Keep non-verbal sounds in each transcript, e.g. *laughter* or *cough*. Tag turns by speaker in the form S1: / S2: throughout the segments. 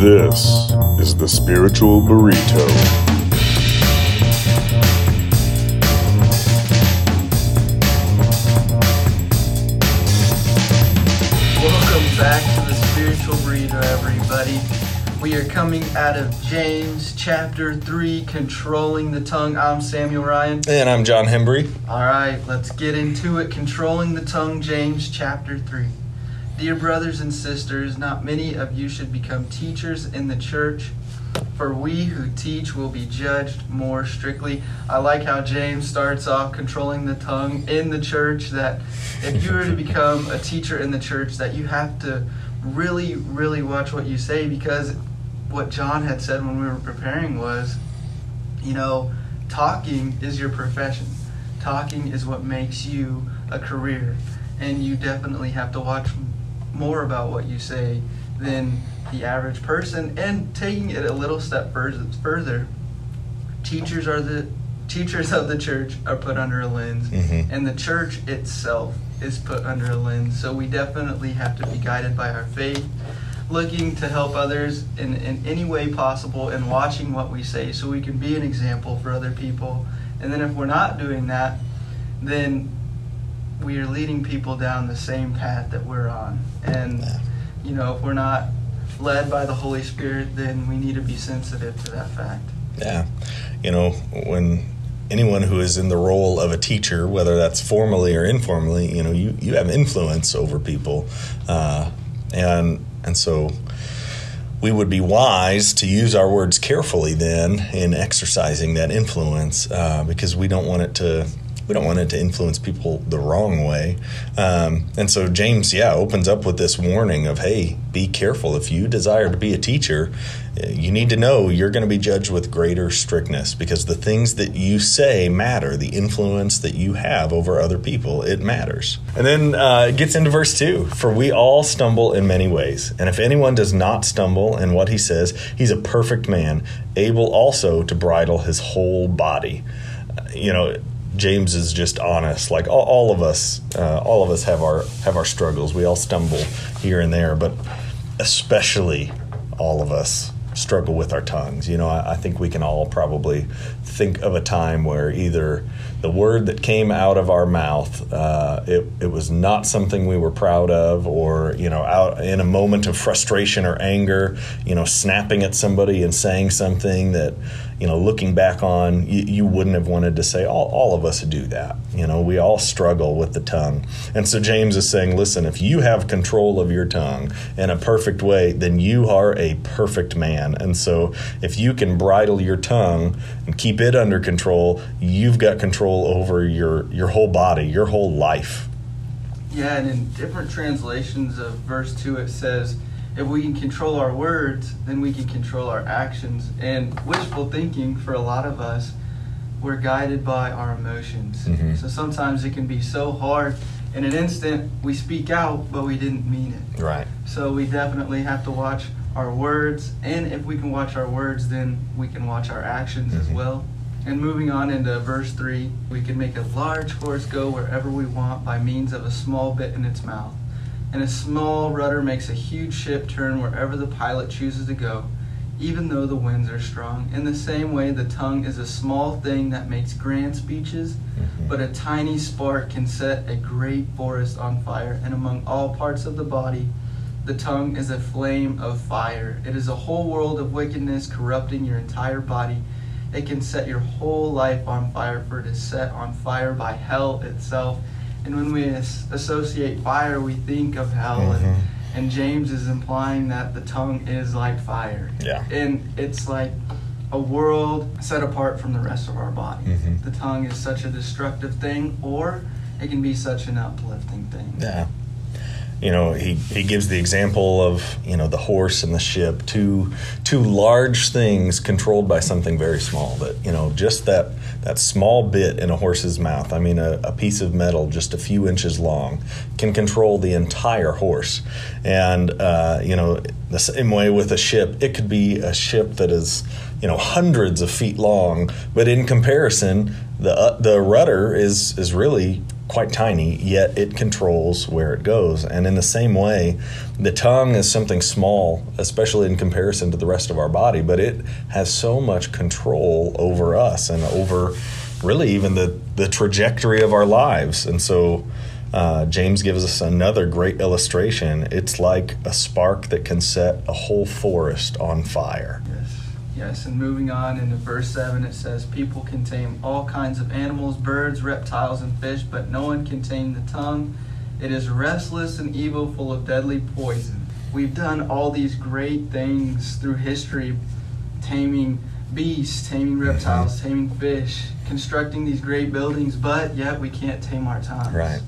S1: This is the Spiritual Burrito.
S2: Welcome back to the Spiritual Burrito, everybody. We are coming out of James chapter 3, Controlling the Tongue. I'm Samuel Ryan.
S3: And I'm Jon Hembry.
S2: All right, let's get into it. Controlling the Tongue, James chapter 3. Dear brothers and sisters, not many of you should become teachers in the church, for we who teach will be judged more strictly. I like how James starts off controlling the tongue in the church, that if you were to *laughs* become a teacher in the church, that you have to really, really watch what you say because what Jon had said when we were preparing was, you know, talking is your profession. Talking is what makes you a career. And you definitely have to watch more about what you say than the average person. And taking it a little step further, teachers are the teachers of the church are put under a lens
S3: Mhm.
S2: and the church itself is put under a lens so we definitely have to be guided by our faith looking to help others in, in any way possible and watching what we say so we can be an example for other people and then if we're not doing that then we are leading people down the same path that we're on and you know if we're not led by the holy spirit then we need to be sensitive to that fact
S3: Yeah. You know, when anyone who is in the role of a teacher, whether that's formally or informally, you know, you, you have influence over people. Uh, and, and so we would be wise to use our words carefully then in exercising that influence uh, because we don't want it to we don't want it to influence people the wrong way. Um, and so james yeah opens up with this warning of hey be careful. If you desire to be a teacher uh, you need to know you're going to be judged with greater strictness because the things that you say matter. The influence that you have over other people it matters. And then uh, it gets into verse 2 for we all stumble in many ways. And if anyone does not stumble in what he says he's a perfect man able also to bridle his whole body. Uh, you know James is just honest. Like all, all of us, uh, all of us have our have our struggles. We all stumble here and there, but especially all of us struggle with our tongues. You know, I, I think we can all probably think of a time where either the word that came out of our mouth, uh, it, it was not something we were proud of, or you know, out in a moment of frustration or anger, you know, snapping at somebody and saying something that you know, looking back on, you, you wouldn't have wanted to say. All, all of us do that. You know, we all struggle with the tongue. And so James is saying, listen, if you have control of your tongue in a perfect way, then you are a perfect man. And so if you can bridle your tongue and keep it under control, you've got control over your, your whole body, your whole life.
S2: Yeah, and in different translations of verse 2, it says, if we can control our words, then we can control our actions. And wishful thinking for a lot of us, we're guided by our emotions.
S3: Mhm.
S2: So sometimes it can be so hard. In an instant, we speak out, but we didn't mean it.
S3: Right.
S2: So we definitely have to watch our words. And if we can watch our words, then we can watch our actions as
S3: Mhm.
S2: well. And moving on into verse 3, we can make a large horse go wherever we want by means of a small bit in its mouth. And a small rudder makes a huge ship turn wherever the pilot chooses to go, even though the winds are strong. In the same way, the tongue is a small thing that makes grand speeches,
S3: Mhm.
S2: but a tiny spark can set a great forest on fire. And among all parts of the body, the tongue is a flame of fire. It is a whole world of wickedness corrupting your entire body. It can set your whole life on fire, for it is set on fire by hell itself. And when we as- associate fire, we think of hell.
S3: Mhm.
S2: And, and James is implying that the tongue is like fire.
S3: Yeah.
S2: And it's like a world set apart from the rest of our body.
S3: Mhm.
S2: The tongue is such a destructive thing, or it can be such an uplifting thing.
S3: Yeah. You know, he, he gives the example of, you know, the horse and the ship, two two large things controlled by something very small. That, you know, just that that small bit in a horse's mouth, I mean a, a piece of metal just a few inches long, can control the entire horse. And uh, you know, the same way with a ship, it could be a ship that is, you know, hundreds of feet long, but in comparison, the uh, the rudder is is really quite tiny, yet it controls where it goes. And in the same way, the tongue is something small, especially in comparison to the rest of our body, but it has so much control over us and over really even the, the trajectory of our lives. And so uh, James gives us another great illustration. It's like a spark that can set a whole forest on fire.
S2: Yes. And moving on into verse 7, it says, People can tame all kinds of animals, birds, reptiles, and fish, but no one can tame the tongue. It is restless and evil, full of deadly poison. We've done all these great things through history taming beasts, taming reptiles, taming fish, constructing these great buildings, but yet we can't tame our tongues.
S3: Right.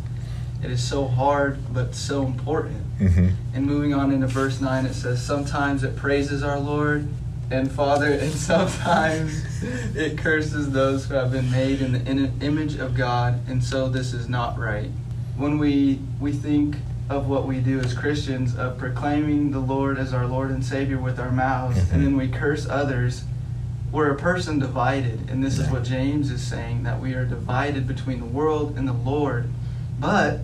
S2: It is so hard, but so important.
S3: Mm-hmm.
S2: And moving on into verse 9, it says, Sometimes it praises our Lord and Father, and sometimes it curses those who have been made in the image of God, and so this is not right. When we, we think of what we do as Christians, of proclaiming the Lord as our Lord and Savior with our mouths,
S3: Mhm.
S2: and then we curse others, we're a person divided. And this is what James is saying that we are divided between the world and the Lord. But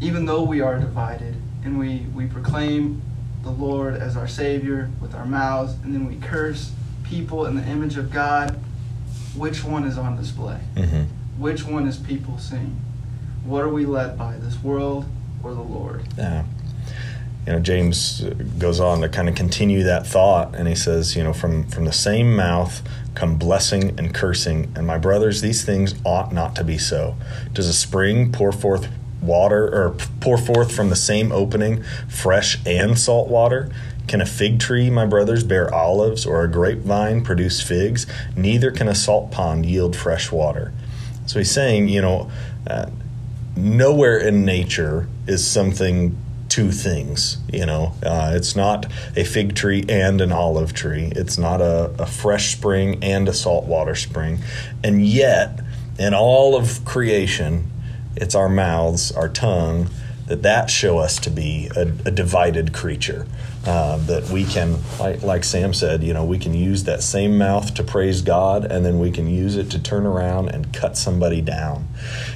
S2: even though we are divided and we, we proclaim the Lord as our Savior with our mouths, and then we curse people in the image of God, which one is on display?
S3: Mm-hmm.
S2: Which one is people seeing? What are we led by, this world or the Lord?
S3: Yeah. You know, James goes on to kind of continue that thought, and he says, you know, from, from the same mouth come blessing and cursing. And my brothers, these things ought not to be so. Does a spring pour forth water, or pour forth from the same opening fresh and salt water? Can a fig tree, my brothers, bear olives, or a grapevine produce figs? Neither can a salt pond yield fresh water. So he's saying, you know, uh, nowhere in nature is something two things you know uh, it's not a fig tree and an olive tree it's not a, a fresh spring and a saltwater spring and yet in all of creation it's our mouths our tongue that that show us to be a, a divided creature uh, that we can like, like sam said you know we can use that same mouth to praise god and then we can use it to turn around and cut somebody down.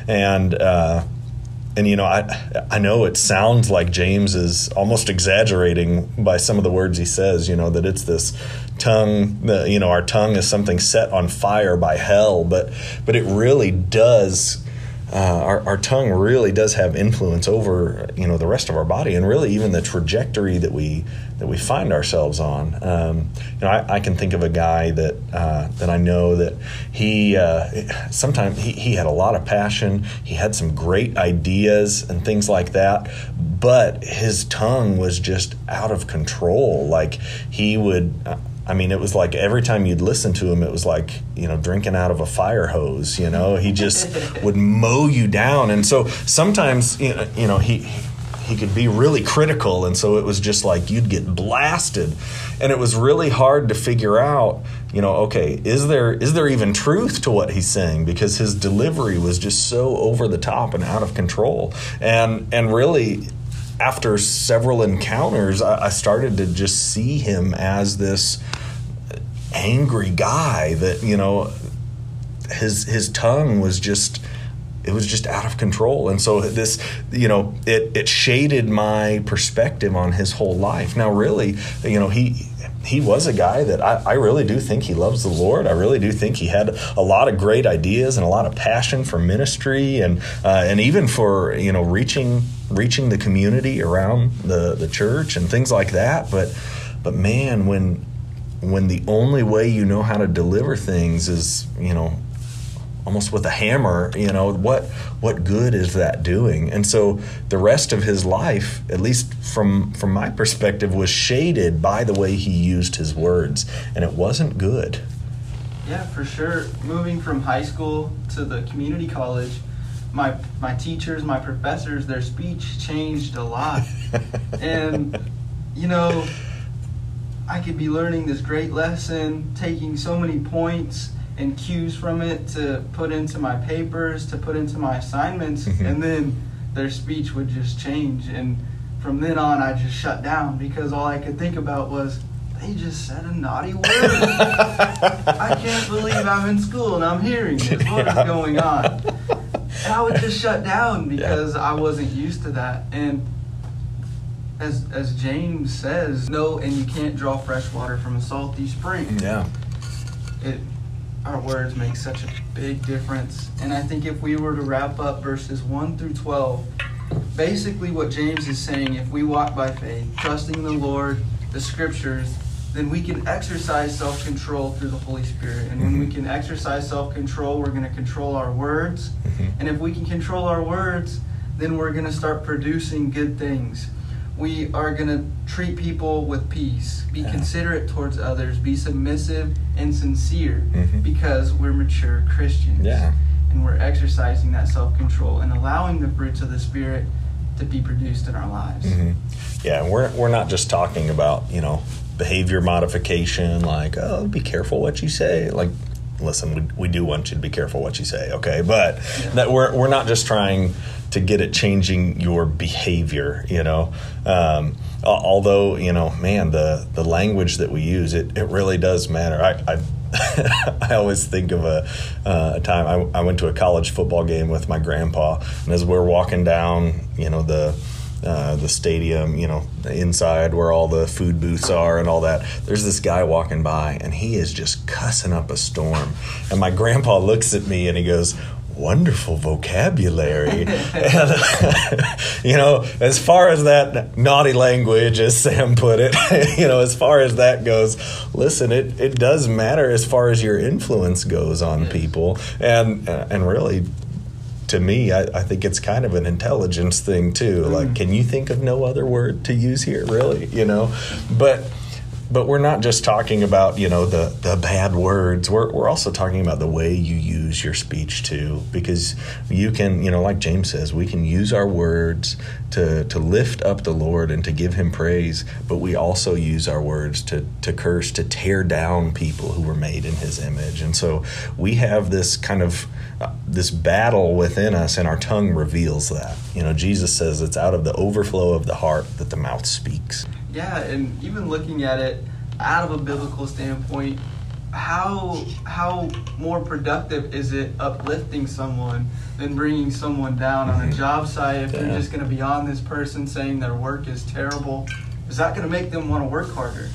S3: And uh, and you know I I know it sounds like James is almost exaggerating by some of the words he says you know that it's this tongue you know our tongue is something set on fire by hell but but it really does uh, our, our tongue really does have influence over you know the rest of our body and really even the trajectory that we that we find ourselves on. Um, you know, I, I can think of a guy that uh, that I know that he uh, sometimes he, he had a lot of passion. He had some great ideas and things like that, but his tongue was just out of control. Like he would. I mean, it was like every time you'd listen to him, it was like, you know, drinking out of a fire hose, you know? He just *laughs* would mow you down. And so sometimes, you know, you know he he could be really critical and so it was just like you'd get blasted and it was really hard to figure out you know okay is there is there even truth to what he's saying because his delivery was just so over the top and out of control and and really after several encounters I, I started to just see him as this angry guy that you know his his tongue was just it was just out of control and so this you know it it shaded my perspective on his whole life now really you know he he was a guy that I, I really do think he loves the Lord. I really do think he had a lot of great ideas and a lot of passion for ministry and uh, and even for you know reaching reaching the community around the the church and things like that. But but man, when when the only way you know how to deliver things is you know almost with a hammer you know what what good is that doing and so the rest of his life at least from from my perspective was shaded by the way he used his words and it wasn't good
S2: Yeah, for sure. Moving from high school to the community college, my my teachers, my professors, their speech changed a lot. *laughs* and you know, I could be learning this great lesson, taking so many points and cues from it to put into my papers, to put into my assignments, *laughs* and then their speech would just change. And from then on, I just shut down because all I could think about was, they just said a naughty word. *laughs* I can't believe I'm in school and I'm hearing this. What is
S3: Yeah.
S2: going on? And I would just shut down *laughs* because I wasn't used to that. And as as James says, no, and you can't draw fresh water from a salty spring.
S3: Yeah.
S2: It our words make such a big difference. And I think if we were to wrap up verses 1 through 12, basically what James is saying, if we walk by faith, trusting the Lord, the scriptures, then we can exercise self control through the Holy Spirit. And when we
S3: Mhm.
S2: can exercise self control, we're going to control our words.
S3: Mhm.
S2: And if we can control our words, then we're going to start producing good things. We are going to treat people with peace, be considerate towards others, be submissive and sincere
S3: Mhm.
S2: because we're mature Christians.
S3: Yeah.
S2: And we're exercising that self control and allowing the fruits of the Spirit to be produced in our lives.
S3: hmm Yeah, we're we're not just talking about you know behavior modification, like oh, be careful what you say. Like, listen, we, we do want you to be careful what you say, okay? But that we're we're not just trying to get at changing your behavior, you know. Um, although you know, man, the the language that we use it it really does matter. I. I *laughs* I always think of a, uh, a time I, I went to a college football game with my grandpa, and as we're walking down, you know the uh, the stadium, you know, inside where all the food booths are and all that. There's this guy walking by, and he is just cussing up a storm. And my grandpa *laughs* looks at me and he goes, "Wonderful vocabulary." *laughs* and, *laughs* you know, as far as that naughty language, as Sam put it, you know, as far as that goes, listen, it, it does matter as far as your influence goes on people, and and really to me, I, I think it's kind of an intelligence thing too. Like, mm. can you think of no other word to use here, really? You know, but but we're not just talking about you know the the bad words. We're we're also talking about the way you use your speech too, because you can you know like James says, we can use our words to to lift up the Lord and to give Him praise, but we also use our words to to curse, to tear down people who were made in His image, and so we have this kind of uh, this battle within us, and our tongue reveals that. You know, Jesus says it's out of the overflow of the heart that the mouth speaks.
S2: Yeah, and even looking at it out of a biblical standpoint, how how more productive is it uplifting someone than bringing someone down on a
S3: Mhm.
S2: job site? If you're just going to be on this person saying their work is terrible, is that going to make them want to work harder?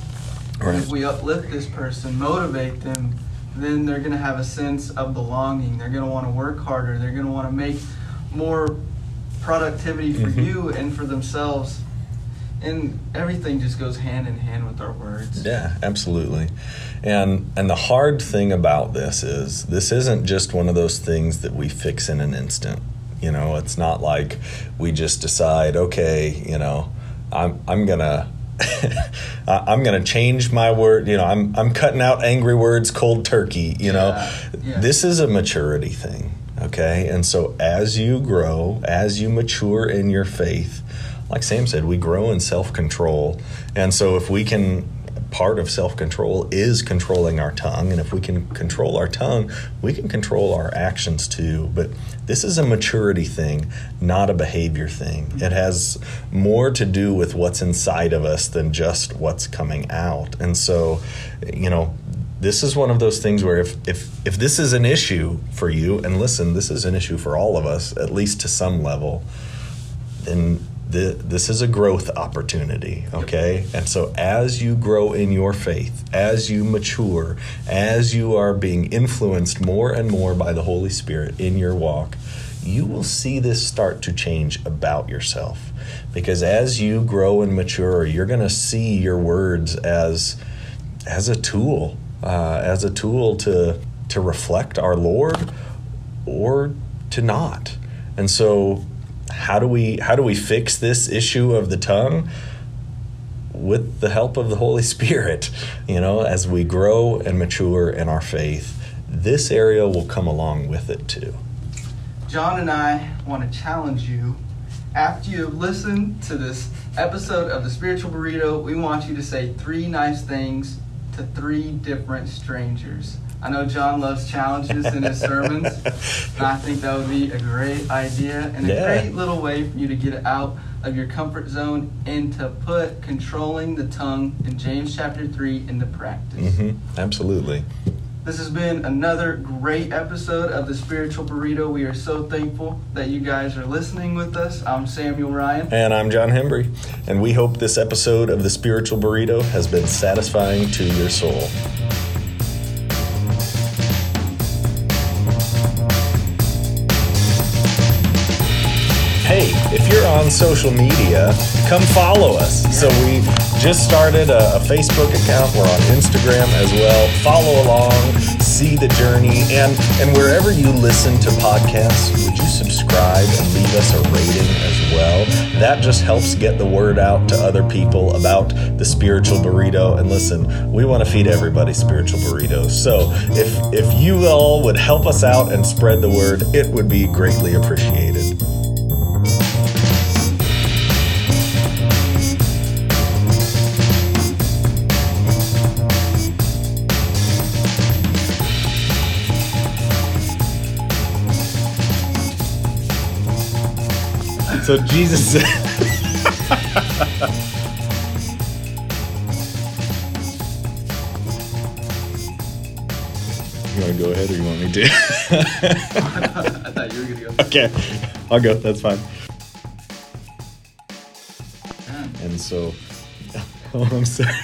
S2: And if we uplift this person, motivate them, then they're going to have a sense of belonging. They're going to want to work harder. They're going to want to make more productivity for
S3: Mhm.
S2: you and for themselves. And everything just goes hand in hand with our words.
S3: Yeah, absolutely. And and the hard thing about this is this isn't just one of those things that we fix in an instant. You know, it's not like we just decide, okay, you know, I'm I'm gonna *laughs* I- I'm gonna change my word. You know, I'm I'm cutting out angry words cold turkey. You know,
S2: Yeah, yeah.
S3: this is a maturity thing. Okay, and so as you grow, as you mature in your faith, like Sam said, we grow in self control. And so if we can, part of self control is controlling our tongue. And if we can control our tongue, we can control our actions too. But this is a maturity thing, not a behavior thing. It has more to do with what's inside of us than just what's coming out. And so, you know, this is one of those things where if, if if this is an issue for you and listen this is an issue for all of us at least to some level then the, this is a growth opportunity okay? And so as you grow in your faith as you mature as you are being influenced more and more by the holy spirit in your walk you will see this start to change about yourself. Because as you grow and mature you're going to see your words as as a tool, uh, as a tool to to reflect our Lord, or to not. And so, how do we how do we fix this issue of the tongue? With the help of the Holy *laughs* Spirit, you know, as we grow and mature in our faith, this area will come along with it too.
S2: Jon and I want to challenge you. After you have listened to this episode of the Spiritual Burrito, we want you to say three nice things to three different strangers. I know Jon loves challenges in his sermons, and I think that would be a great idea and a
S3: Yeah.
S2: great little way for you to get out of your comfort zone and to put controlling the tongue in James chapter 3 into practice.
S3: hmm Absolutely.
S2: This has been another great episode of the Spiritual Burrito. We are so thankful that you guys are listening with us. I'm Samuel Ryan.
S3: And I'm Jon Hembry. And we hope this episode of The Spiritual Burrito has been satisfying to your soul. On social media, come follow us. So we just started a, a, Facebook account. We're on Instagram as well. Follow along, see the journey, and and wherever you listen to podcasts, would you subscribe and leave us a rating as well? That just helps get the word out to other people about the spiritual burrito. And listen, we want to feed everybody spiritual burritos. So if if you all would help us out and spread the word, it would be greatly appreciated. So Jesus said. you want to go ahead or you want me to?
S2: I thought *laughs* you were going to go.
S3: Okay, I'll go. That's fine. And so, *laughs* oh, I'm sorry. *laughs*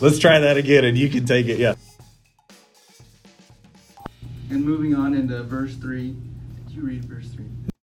S3: Let's try that again and you can take it. Yeah.
S2: And moving on into verse 3. Did you read verse 3?